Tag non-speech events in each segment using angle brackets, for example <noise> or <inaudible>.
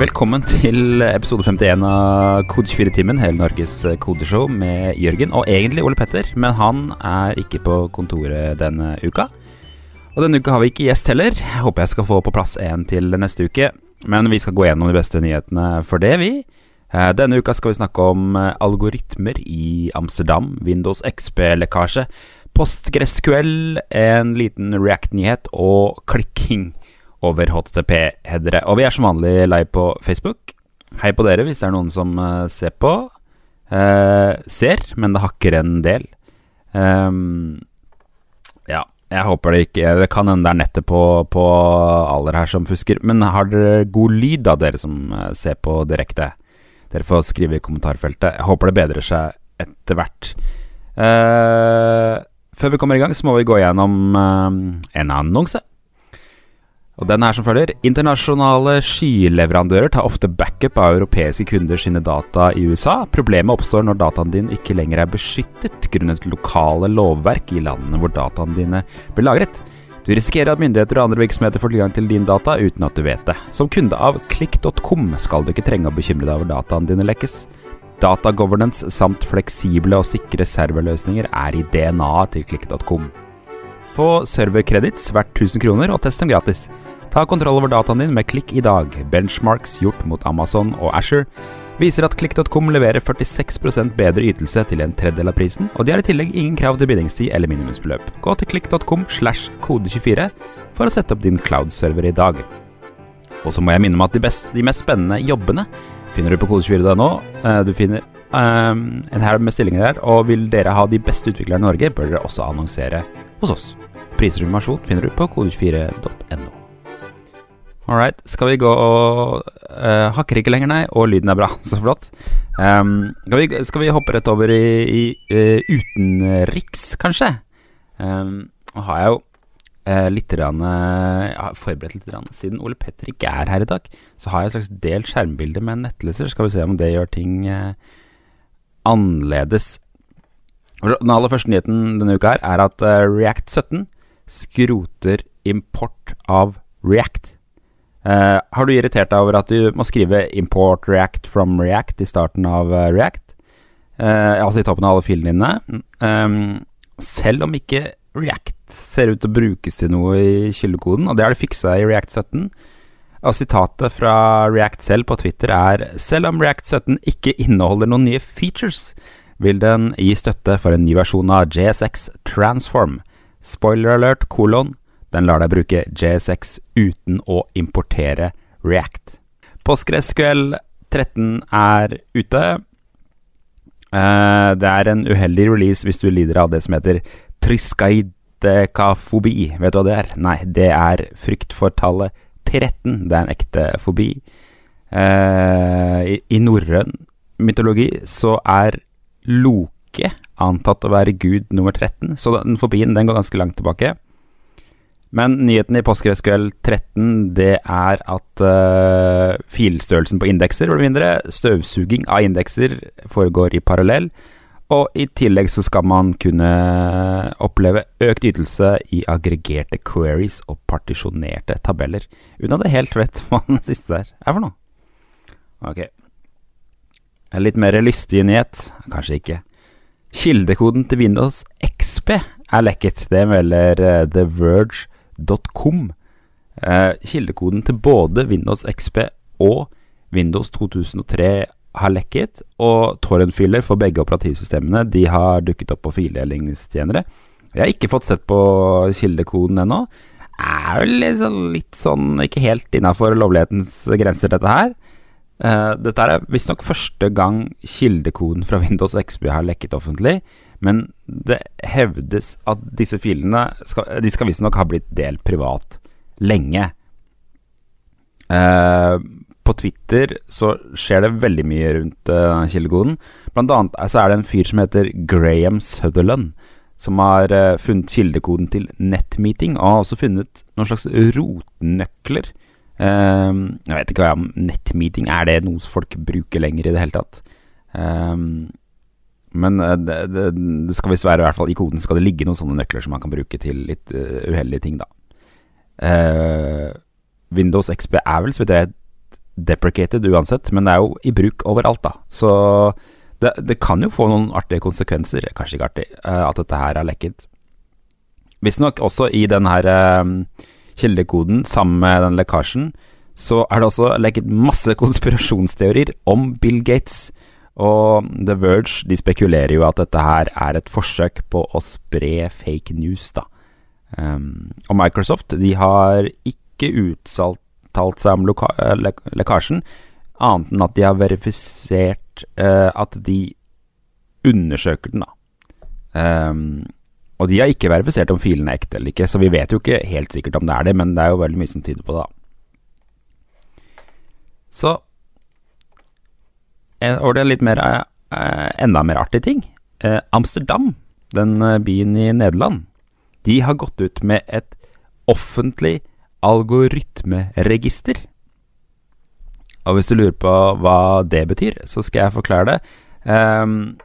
Velkommen til episode 51 av Kode 24-timen, hele Norges kodeshow med Jørgen og egentlig Ole Petter, men han er ikke på kontoret denne uka. Og denne uka har vi ikke gjest heller. Håper jeg skal få på plass en til neste uke. Men vi skal gå gjennom de beste nyhetene for det, vi. Eh, denne uka skal vi snakke om eh, algoritmer i Amsterdam, Windows XP-lekkasje, PostgreSQL, en liten React-nyhet og klikking over HTTP-headere. Og vi er som vanlig live på Facebook. Hei på dere hvis det er noen som uh, ser på. Uh, ser, men det hakker en del. Um, ja, jeg håper det ikke Det kan hende det er nettet på, på alle her som fusker. Men har dere god lyd, da, dere som uh, ser på direkte? Dere får skrive i kommentarfeltet. Jeg håper det bedrer seg etter hvert. før vi kommer i gang, så må vi gå gjennom en annonse. Og den er som følger. Internasjonale skyleverandører tar ofte backup av europeiske kunder sine data i USA. Problemet oppstår når dataen din ikke lenger er beskyttet grunnet lokale lovverk i landene hvor dataene dine blir lagret. Du risikerer at myndigheter og andre virksomheter får tilgang til din data uten at du vet det. Som kunde av klikk.com skal du ikke trenge å bekymre deg over dataene dine lekkes. Data governance samt fleksible og sikre serverløsninger er i DNA-et til klikk.com. Få serverkredits verdt 1000 kroner og test dem gratis. Ta kontroll over dataen din med Klikk i dag. Benchmarks gjort mot Amazon og Asher viser at klikk.com leverer 46% bedre ytelse til en tredjedel av prisen, og de har i tillegg ingen krav til bindingstid eller minimumsbeløp. Gå til klikk.com slash kode24 for å sette opp din cloud-server i dag. Og så må jeg minne om at de, best, de mest spennende jobbene finner du på kode24.no. Eh, du finner um, en haug med stillinger der, og vil dere ha de beste utviklerne i Norge, bør dere også annonsere hos oss. Priser og informasjon finner du på kode24.no. All right. Skal vi gå og uh, Hakker ikke lenger, nei. Og lyden er bra. <laughs> Så flott. Um, skal, vi, skal, vi, hoppe rett over i, i uh, utenriks, kanskje? Um, har jeg jo uh, litt rann, Jeg forberedt litt. Rann. Siden Ole Petter ikke er her i dag, så har jeg et slags delt skjermbilde med en nettleser. Skal vi se om det gjør ting annerledes. Den aller første nyheten denne uka her er at React 17 skroter import av React. Uh, har du irritert deg over at du må skrive 'import React from React' i starten av uh, React? Uh, altså i toppen av alle filene dine. Um, selv om ikke React ser ut til å brukes til noe i kildekoden, og det har de fiksa i React 17. Og sitatet fra React selv på Twitter er Selv om React 17 ikke inneholder noen nye features, vil den gi støtte for en ny versjon av JSX Transform. Spoiler alert, kolon. Den lar deg bruke JSX uten å importere React. PostgreSQL 13 er ute. Uh, det er en uheldig release hvis du lider av det som heter triskaidekafobi. Vet du hva det er? Nei, det er frykt for tallet 13. Det er en ekte fobi. I i norrøn mytologi så er Loke antatt å være gud nummer 13, så den fobien den går ganske langt tilbake. Men nyheten i PostgreSQL 13 det er at uh, filstørrelsen på indekser blir mindre. Støvsuging av indekser foregår i parallell. Og i tillegg så skal man kunne oppleve økt ytelse i aggregerte queries og partisjonerte tabeller. Uten at jeg helt vet <laughs> hva den siste der er for noe. Ok. En litt mer lystig nyhet. Kanskje ikke. Kildekoden til Windows XP er lekket. Det melder uh, The Verge .com. Eh, kildekoden til både Windows XP og Windows 2003 har lekket, og torrentfiler for begge operativsystemene de har dukket opp på fildelingstjenere. Jeg har ikke fått sett på kildekoden ennå. Er vel liksom litt sånn ikke helt innafor lovlighetens grenser, dette her. Uh, dette er visstnok første gang kildekoden fra Windows XP har lekket offentlig. Men det hevdes at disse filene skal, de skal visstnok ha blitt delt privat lenge. Uh, på Twitter så skjer det veldig mye rundt uh, kildekoden. Blant annet så er det en fyr som heter Graham Sutherland, som har funnet kildekoden til nettmeeting, og har også funnet noen slags rotnøkler. Uh, jeg vet ikke hva om nettmeeting er det noe folk bruker lenger i det hele tatt. Um, men eh, det, det, det skal visst være, i hvert fall i koden skal det ligge noen sånne nøkler som man kan bruke til litt uh, uheldige ting, da. Uh, Windows XP er vel, så vidt jeg deprecated uansett, men det er jo i bruk overalt, da. Så det, det kan jo få noen artige konsekvenser, kanskje ikke artig, uh, at dette her er lekket. Visstnok også i den her kildekoden, sammen med den lekkasjen, så er det også lekket masse <laughs> konspirasjonsteorier om Bill Gates. Og The Verge de spekulerer jo at dette her er et forsøk på å spre fake news, da. Um, og Microsoft de har ikke uttalt seg om le lekkasjen, annet enn at de har verifisert uh, at de undersøker den, da. Um, og de har ikke verifisert om filen er ekte eller ikke, så vi vet jo ikke helt sikkert om det er det, men det er jo veldig mye som tyder på det, da. Så over til en litt mer, eh, enda mer artig ting. Eh, Amsterdam, den eh, byen i Nederland, de har gått ut med et offentlig algoritmeregister. Og hvis du lurer på hva det betyr, så skal jeg forklare det. Um,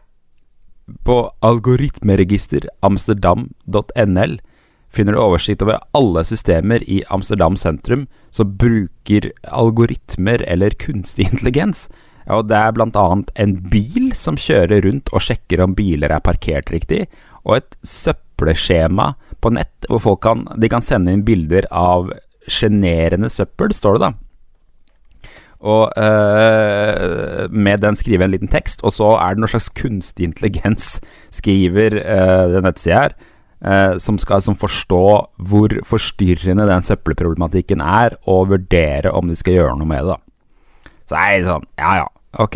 på algoritmeregister amsterdam.nl finner du oversikt over alle systemer i Amsterdam sentrum som bruker algoritmer eller kunstig intelligens. Og det er bl.a. en bil som kjører rundt og sjekker om biler er parkert riktig, og et søppelskjema på nett hvor kan, de kan sende inn bilder av sjenerende søppel, står det da. Og uh, med den skriver en liten tekst, og så er det noe slags kunstig intelligens, <laughs> skriver uh, den nettsida her, uh, som skal som forstå hvor forstyrrende den søppelproblematikken er, og vurdere om de skal gjøre noe med det. Så er det sånn, ja ja, ok,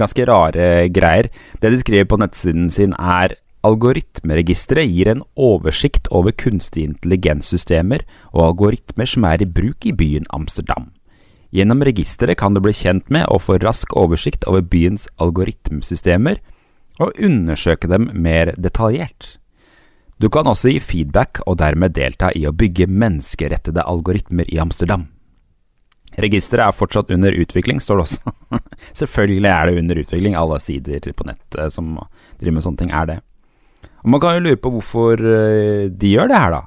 ganske rare greier. Det de skriver på nettsiden sin er Algoritmeregisteret gir en oversikt over kunstig intelligenssystemer og algoritmer som er i bruk i byen Amsterdam. Gjennom registeret kan du bli kjent med og få rask oversikt over byens algoritmesystemer, og undersøke dem mer detaljert. Du kan også gi feedback og dermed delta i å bygge menneskerettede algoritmer i Amsterdam. Registeret er fortsatt under utvikling, står det også. <laughs> Selvfølgelig er det under utvikling, alle sider på nett eh, som driver med sånne ting, er det. Og Man kan jo lure på hvorfor eh, de gjør det her, da.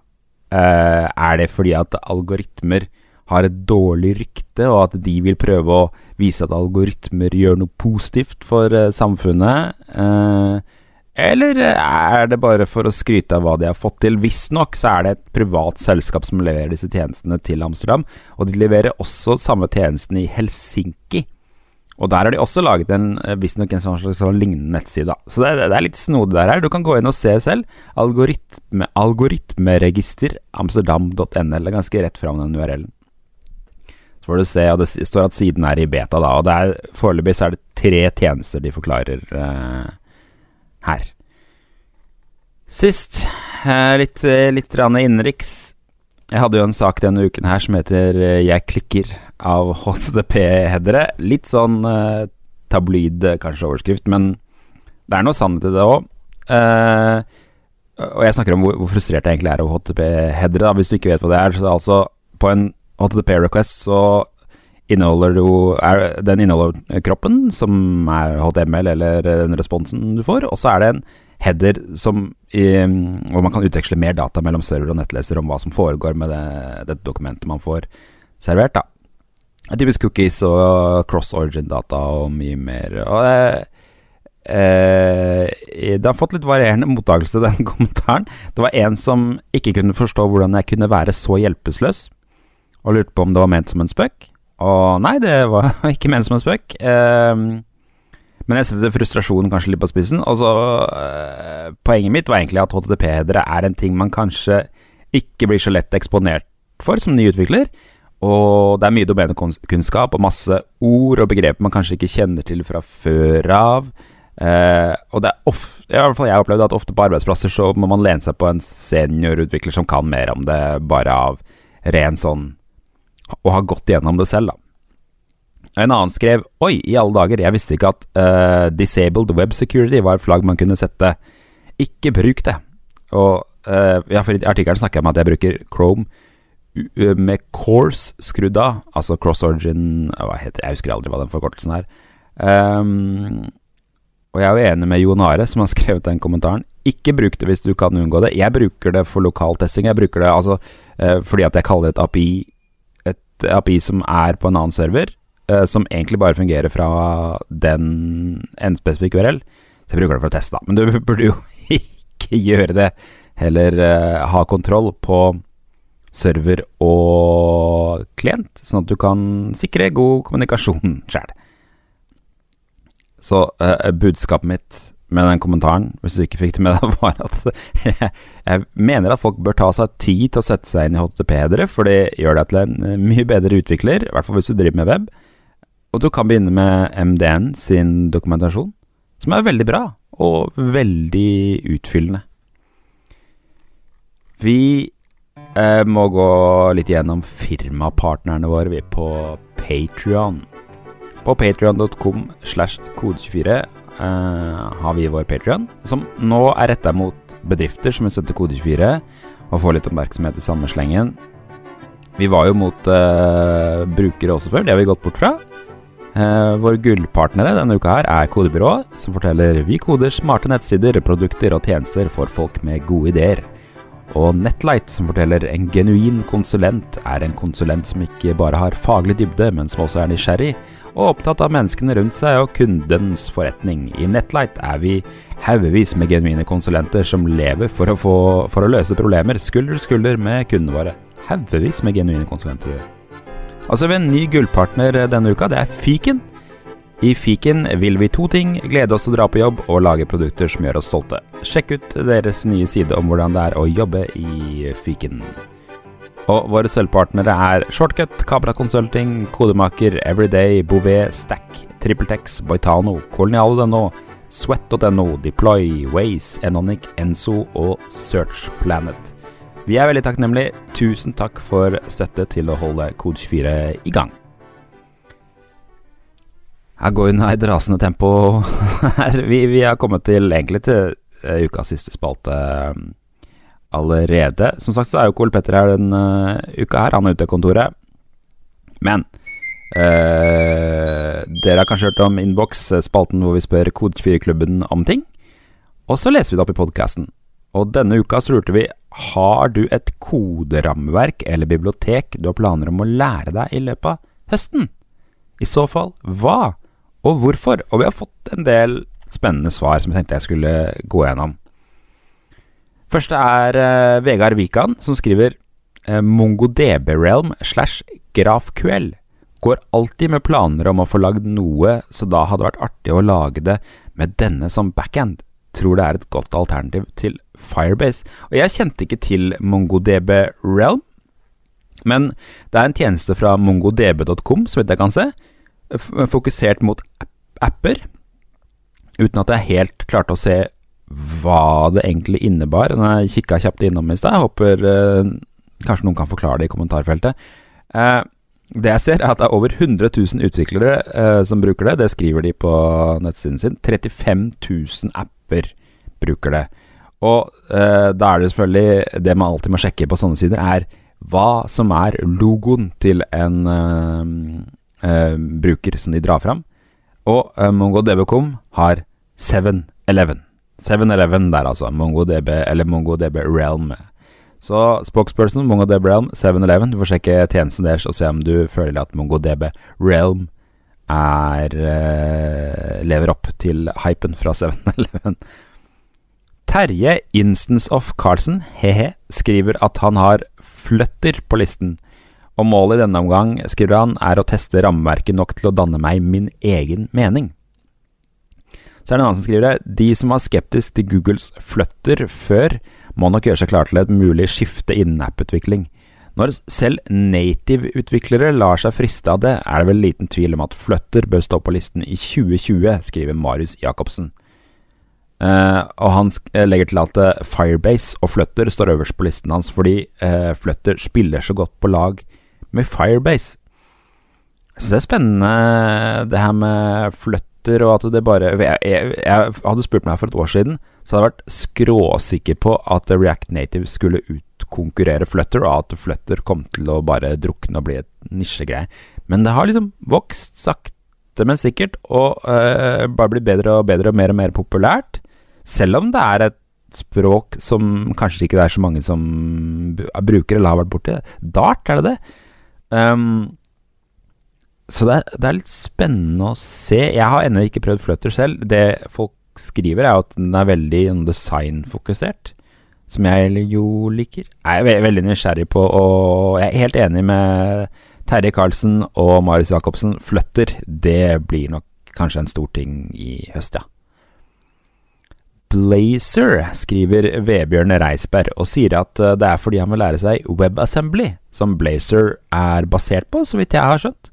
Eh, er det fordi at algoritmer har et dårlig rykte, og at de vil prøve å vise at algoritmer gjør noe positivt for uh, samfunnet? Uh, eller er det bare for å skryte av hva de har fått til? Visstnok så er det et privat selskap som leverer disse tjenestene til Amsterdam, og de leverer også samme tjenesten i Helsinki. Og der har de også laget en eh, visstnok en sånn slags sånn lignende nettside. Så det, det, er litt snodig der her. Du kan gå inn og se selv. Algoritme, algoritmeregister amsterdam.nl. Det er ganske rett fram den URL-en får du se, og det står at siden er i beta, da. Og det er foreløpig så er det tre tjenester de forklarer uh, her. Sist, uh, litt, uh, litt innenriks. Jeg hadde jo en sak denne uken her som heter 'Jeg klikker' av HTTP-headere. Litt sånn tabloid, kanskje, overskrift, men det er noe sannhet i det òg. og jeg snakker om hvor, hvor frustrert jeg egentlig er over HTTP-headere. Hvis du ikke vet hva det er, så er det altså på en HTTP request så inneholder jo er, Den inneholder kroppen, som er HTML eller den responsen du får, og så er det en header som hvor man kan utveksle mer data mellom server og nettleser om hva som foregår med det, dokumentet man får servert. da. Typisk cookies og cross-origin-data og mye mer. Og det, eh, det har fått litt varierende mottakelse, den <laughs> kommentaren. Det var en som ikke kunne forstå hvordan jeg kunne være så hjelpeløs og lurte på om det var ment som en spøk. Og nei, det var <laughs> ikke ment som en spøk. Um, men jeg setter frustrasjonen kanskje litt på spissen. Og så uh, Poenget mitt var egentlig at HTTP-hedere er en ting man kanskje ikke blir så lett eksponert for som ny utvikler. Og det er mye domenekunnskap og masse ord og begreper man kanskje ikke kjenner til fra før av. Eh, og det er ofte, i hvert fall jeg opplevde at ofte på arbeidsplasser så må man lene seg på en seniorutvikler som kan mer om det, bare av ren sånn og har gått gjennom det selv, da. En annen skrev Oi, i alle dager, jeg visste ikke at uh, Disabled Web Security var et flagg man kunne sette. Ikke bruk det. Og uh, ja, for i artikkelen snakker jeg om at jeg bruker Chrome med course skrudd av, altså cross origin hva heter, Jeg husker aldri hva den forkortelsen er. Um, og jeg er jo enig med Jon Are, som har <laughs> skrevet den kommentaren. Ikke bruk det hvis du kan unngå det. Jeg bruker det for lokal testing. Jeg bruker det altså uh, fordi at jeg kaller det et API API som er på en annen server, uh, som egentlig bare fungerer fra den en spesifikk URL. Så jeg bruker det for å teste, da. Men du <laughs> burde jo ikke gjøre det. Heller uh, ha kontroll på server og klient, sånn at du kan sikre god kommunikasjon <laughs> sjæl. Så uh, budskapet mitt med den kommentaren, hvis du ikke fikk det med deg, <laughs> var at jeg, mener at folk bør ta seg tid til å sette seg inn i HTTP-ere, for det gjør deg til en eh, mye bedre utvikler, i hvert fall hvis du driver med web. Og du kan begynne med MDN sin dokumentasjon, som er veldig bra og veldig utfyllende. Vi eh, må gå litt gjennom firmapartnerne våre, vi, på Patrion. På patrion.com slash kode24 uh, har vi vår Patrion, som nå er retta mot bedrifter som vil støtte Kode24 og få litt oppmerksomhet i samme slengen. Vi var jo mot uh, brukere også før, det har vi gått bort fra. Uh, våre gullpartnere denne uka her er Kodebyrået, som forteller vi koder smarte nettsider, produkter og tjenester for folk med gode ideer. Og Netlight, som forteller en genuin konsulent, er en konsulent som ikke bare har faglig dybde, men som også er nysgjerrig og opptatt av menneskene rundt seg og kundens forretning. I Netlight er vi haugevis med genuine konsulenter som lever for å, få, for å løse problemer skulder til skulder med kundene våre. Haugevis med genuine konsulenter. Altså har en ny gullpartner denne uka, det er Fiken. I Fiken vil vi to ting, glede oss å dra på jobb og lage produkter som gjør oss stolte. Sjekk ut deres nye side om hvordan det er å jobbe i Fiken. Og våre sølvpartnere er Shortcut, Kabra Consulting, Kodemaker, Everyday, Bouvet, Stack, TrippelTex, Boitano, Kolonial.no, Sweat.no, Deploy, Waze, Enonic, Enso og SearchPlanet. Vi er veldig takknemlige. Tusen takk for støtte til å holde Kode24 i gang. <laughs> Her går hun i et rasende tempo. vi, vi har kommet til egentlig til uh, ukas siste spalte allerede. Som sagt så er jo ikke Ole Petter her denne uh, uka her, han er ute av kontoret. Men uh, dere har kanskje hørt om Inbox, eh, spalten hvor vi spør Kode24-klubben om ting. Og så leser vi det opp i podkasten. Og denne uka så lurte vi har du et koderammeverk eller bibliotek du har planer om å lære deg i løpet av høsten. I så fall hva, og hvorfor? Og vi har fått en del spennende svar som jeg tenkte jeg skulle gå gjennom. Første er uh, Vegard Wikan, som skriver uh, MongoDB-realm slash GrafQL. Går alltid med planer om å få lagd noe, så da hadde det vært artig å lage det med denne som backend. Tror det er et godt alternativ til Firebase. Og jeg kjente ikke til MongoDB Realm, men det er en tjeneste fra mongodb.com, så vidt jeg kan se, fokusert mot apper, uten at jeg helt klarte å se hva det egentlig innebar. Jeg kikka kjapt innom i stad. Håper eh, kanskje noen kan forklare det i kommentarfeltet. Eh, det jeg ser, er at det er over 100 000 utviklere eh, som bruker det. Det skriver de på nettsiden sin. 35 000 apper bruker det. Og eh, da er det selvfølgelig Det man alltid må sjekke på sånne sider, er hva som er logoen til en eh, bruker som de drar fram. Og uh, MongoDB.com har 7-Eleven. 7-Eleven der, altså. MongoDB, eller MongoDB Realm. Så spokesperson, MongoDB Realm, 7-Eleven. Du får sjekke tjenesten deres og se om du føler at MongoDB Realm er eh, lever opp til hypen fra <laughs> 7-Eleven. Terje Instance of Carlsen, he-he, skriver at han har fløtter på listen. Og målet i denne omgang, skriver han, er å teste rammeverket nok til å danne meg min egen mening. Så er det en annen som skriver det. De som var skeptisk til Googles flutter før, må nok gjøre seg klar til et mulig skifte innen app-utvikling. Når selv native-utviklere lar seg friste av det, er det vel liten tvil om at Flutter bør stå på listen i 2020, skriver Marius Jacobsen. Uh, og han eh, legger til at uh, Firebase og Flutter står øverst på listen hans fordi uh, Flutter spiller så godt på lag med Firebase. Jeg syns det er spennende det her med Flutter og at det bare jeg, jeg, jeg, hadde spurt meg for et år siden, så hadde jeg vært skråsikker på at React Native skulle utkonkurrere Flutter, og at Flutter kom til å bare drukne og bli et nisjegreie. Men det har liksom vokst sakte, men sikkert, og øh, bare blitt bedre og bedre og mer og mer populært. Selv om det er et språk som kanskje ikke det er så mange som bruker eller har vært borti. Dart, er det det? Um, så det er, det er, litt spennende å se. Jeg har ennå ikke prøvd Flutter selv. Det folk skriver, er at den er veldig designfokusert, som jeg jo liker. Jeg er veldig nysgjerrig på, og jeg er helt enig med Terje Karlsen og Marius Jacobsen. Flutter, det blir nok kanskje en stor ting i høst, ja. Blazer, skriver Vebjørn Reisberg, og sier at eh, det er fordi han vil lære seg WebAssembly, som Blazer er basert på, så vidt jeg har skjønt.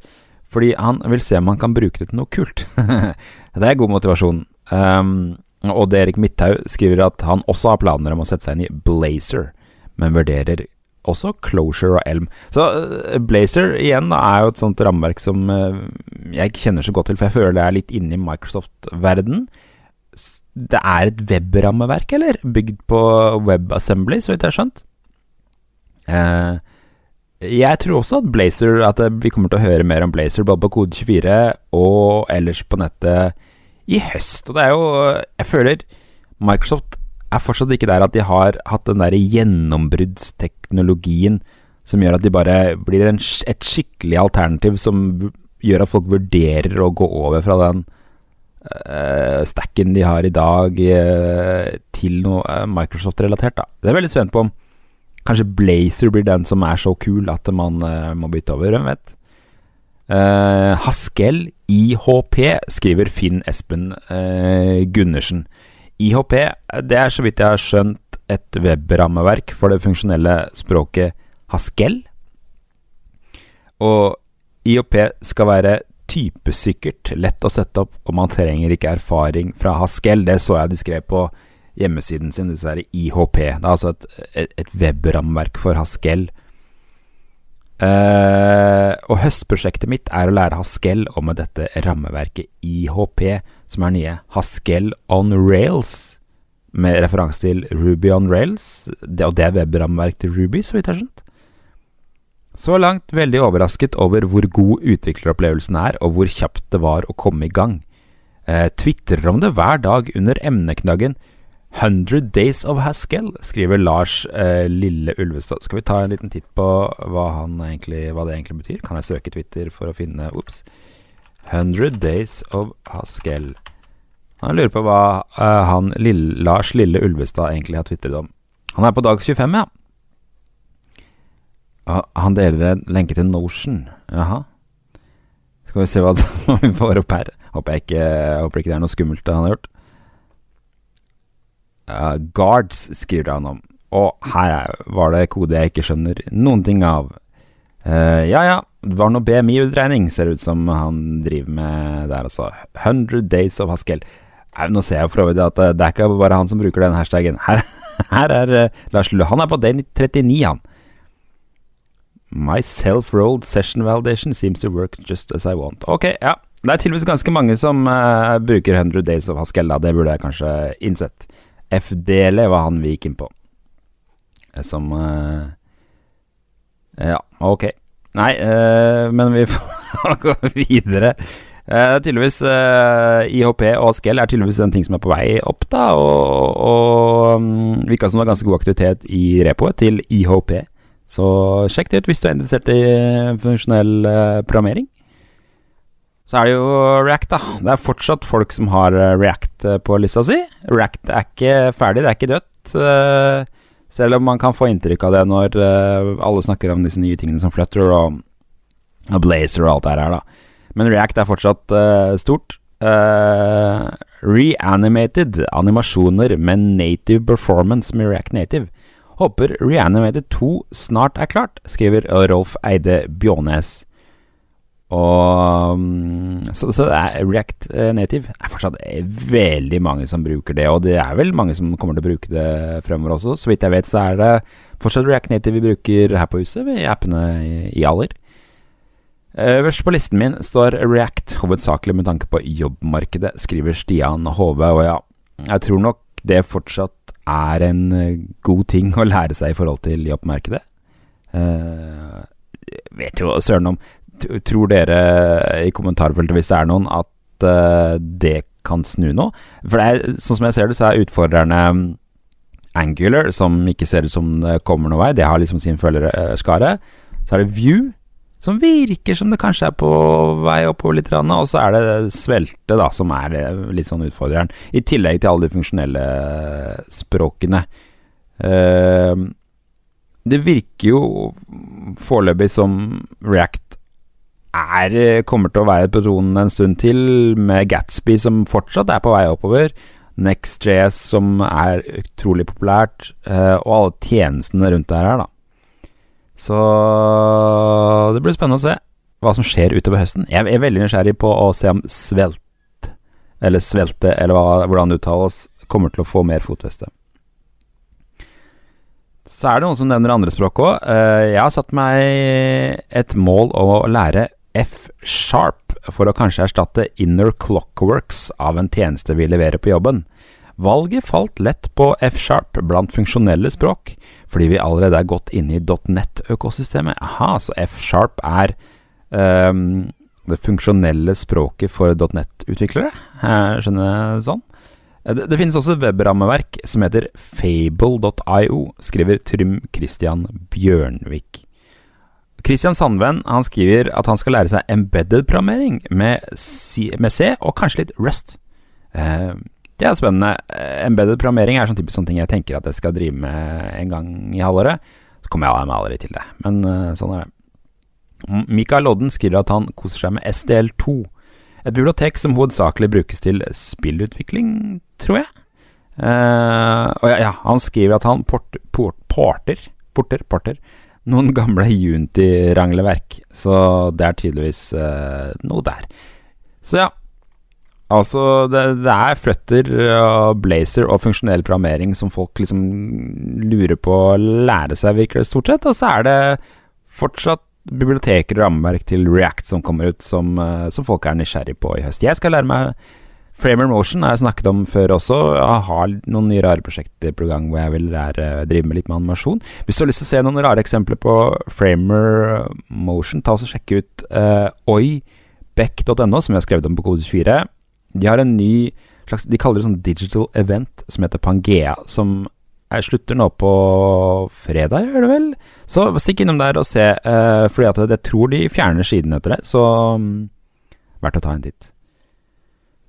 Fordi han vil se om han kan bruke det til noe kult. <laughs> det er god motivasjon. Um, og Erik Midthaug skriver at han også har planer om å sette seg inn i Blazer, men vurderer også Closure og Elm. Så uh, Blazer igjen er jo et sånt rammeverk som uh, jeg kjenner så godt til, for jeg føler det er litt inne i Microsoft-verden. Det er et webrammeverk, eller? Bygd på WebAssembly, så vidt jeg har skjønt. Uh, jeg tror også at Blazer At vi kommer til å høre mer om Blazer både på Kode24 og ellers på nettet i høst. Og det er jo Jeg føler Microsoft er fortsatt ikke der at de har hatt den der gjennombruddsteknologien som gjør at de bare blir en, et skikkelig alternativ som gjør at folk vurderer å gå over fra den uh, stacken de har i dag, uh, til noe uh, Microsoft-relatert. da Det er jeg veldig spent på om Kanskje Blazer blir den som er så kul at man må bytte over, hvem vet. Haskell IHP, skriver Finn Espen Gundersen. IHP det er så vidt jeg har skjønt et webrammeverk for det funksjonelle språket Haskell. Og IHP skal være typesikkert, lett å sette opp, og man trenger ikke erfaring fra Haskell. Det så jeg de skrev på hjemmesiden sin, disse her IHP. Det er altså et, et, et webrammeverk for Haskell. Uh, og høstprosjektet mitt er å lære Haskell med dette rammeverket IHP, som er nye Haskell on Rails, med referanse til Ruby on Rails. Det, og det er webrammeverk til Ruby, så vidt jeg har skjønt. Så langt veldig overrasket over hvor god utvikleropplevelsen er, og hvor kjapt det var å komme i gang. Eh, Tvitrer om det hver dag under emneknaggen 'Hundred Days of Haskell', skriver Lars eh, Lille Ulvestad. Skal vi ta en liten titt på hva, egentlig, hva, det egentlig betyr? Kan jeg søke Twitter for å finne Ops. 'Hundred Days of Haskell'. Han lurer på hva eh, han Lille, Lars Lille Ulvestad egentlig har tvitret om. Han er på dag 25, ja. Han deler en lenke til Notion. Jaha. Skal vi se hva <laughs> vi får opp her. Håper, ikke, håper ikke det er noe skummelt han har gjort. Uh, guards, skriver han om. Og her var det kode jeg ikke skjønner noen ting av. Uh, ja ja, det var noe BMI-utregning, ser det ut som han driver med der, altså. 100 Days of Haskell. Nå ser jeg for øvrig at det er ikke bare han som bruker den hashtagen. Her, <laughs> her er Lars Lue. Han er på day 39, han. My self-rolled session validation seems to work just as I want. Ok, ja. Det er tydeligvis ganske mange som bruker 100 Days of Haskell, da. Det burde jeg kanskje innsett. FDL var han vi gikk inn på. Som uh, Ja, ok. Nei, uh, men vi <laughs> får gå videre. Uh, tydeligvis IHP og Haskell er tydeligvis en ting som er på vei opp, da. Og, og um, virka som det var ganske god aktivitet i repoet til IHP. Så sjekk det ut hvis du er interessert i funksjonell programmering. Så er det jo React, da. Det er fortsatt folk som har eh, React eh, på lista si. React er ikke ferdig, det er ikke dødt. Eh, selv om man kan få inntrykk av det når alle snakker om disse nye tingene som Flutter og Blazer og alt det her, da. Men React er fortsatt stort. reanimated animasjoner med native performance med React Native. Håper Reanimated 2 snart er klart, skriver Rolf Eide Bjånes. Og Så, så, er React Native. Native er fortsatt veldig mange som bruker det, og det er vel mange som kommer til å bruke det fremover også. Så vidt jeg vet, så er det fortsatt React Native vi bruker her på huset, i appene i, Aller. Øverst på listen min står React, hovedsakelig med tanke på jobbmarkedet, skriver Stian Hove, og ja, jeg tror nok det fortsatt er en eh, god ting å lære seg i forhold til jobbmarkedet. Uh, vet jo søren om Tror dere i kommentarfeltet, hvis det er noen, at uh, det kan snu nå? For det er, sånn som jeg ser det, så er utfordrerne mm, Angular, som ikke ser ut som det kommer noen vei. Det har liksom sin følgerskare. Så er det View, som virker som det kanskje er på vei oppover litt, og så er det svelte da, som er eh, litt sånn utfordreren, i tillegg til alle de funksjonelle språkene. Uh, det virker jo foreløpig som React er, kommer til å være på tronen en stund til, med Gatsby som fortsatt er på vei oppover. NextJS som er utrolig populært, og alle tjenestene rundt det her, da. Så det blir spennende å se hva som skjer utover høsten. Jeg er veldig nysgjerrig på å se om Svelt, eller Svelte, eller hva, hvordan det uttales, kommer til å få mer fotfeste. Så er det noen som nevner andre språk òg. Eh, jeg har satt meg et mål å lære F-sharp for å kanskje erstatte Inner Clockworks av en tjeneste vi leverer på jobben. Valget falt lett på F-sharp blant funksjonelle språk, fordi vi allerede er godt inne i .net-økosystemet. Aha, så F-sharp er um, det funksjonelle språket for .net-utviklere? Skjønner jeg sånn? Det, det, finnes også et webrammeverk som heter fable.io, skriver Trym Christian Bjørnvik. Christian Sandven han skriver at han skal lære seg embedded-programmering med, med, C og kanskje litt Rust. Uh, det er spennende. Eh, embedded programmering er sånn typisk sånne ting jeg tenker at jeg skal drive med en gang i halvåret. Så kommer jeg meg aldri til det, men uh, sånn er det. Mikael Lodden skriver at han koser seg med SDL2. Et bibliotek som hovedsakelig brukes til spillutvikling, tror jeg. Uh, og ja, ja, han skriver at han port, port, porter, porter, porter noen gamle Unity-rangleverk, så det er tydeligvis uh, noe der. Så ja, Altså, det, det, er Flutter og Blazer og funksjonell programmering som folk liksom lurer på å lære seg, virker det stort sett. Og så er det fortsatt biblioteker og rammeverk til React som kommer ut, som, eh, som, folk er nysgjerrig på i høst. Jeg skal lære meg Framer Motion, har jeg snakket om før også. Jeg har noen nye rare prosjekter på gang hvor jeg vil lære, drive med litt med animasjon. Hvis du har lyst til å se noen rare eksempler på Framer Motion, ta og sjekk ut uh, oibeck.no, som jeg har skrevet om på kode 24. De har en ny slags De kaller det sånn digital event som heter Pangea, som jeg slutter nå på fredag, gjør det vel? Så stikk innom der og se, uh, fordi at jeg tror de fjerner siden etter det, så um, verdt å ta en titt.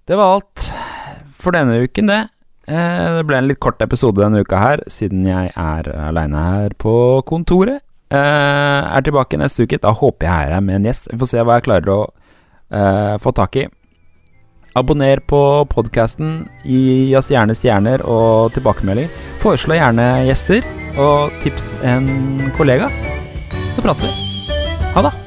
Det var alt for denne uken, det. Uh, det ble en litt kort episode denne uka her, siden jeg er aleine her på kontoret. Uh, er tilbake neste uke. Da håper jeg er her med en gjest. Vi får se hva jeg klarer å få tak i. Abonner på podkasten, gi oss gjerne stjerner og tilbakemelding. Foreslå gjerne gjester, og tips en kollega. Så prates vi. Ha det.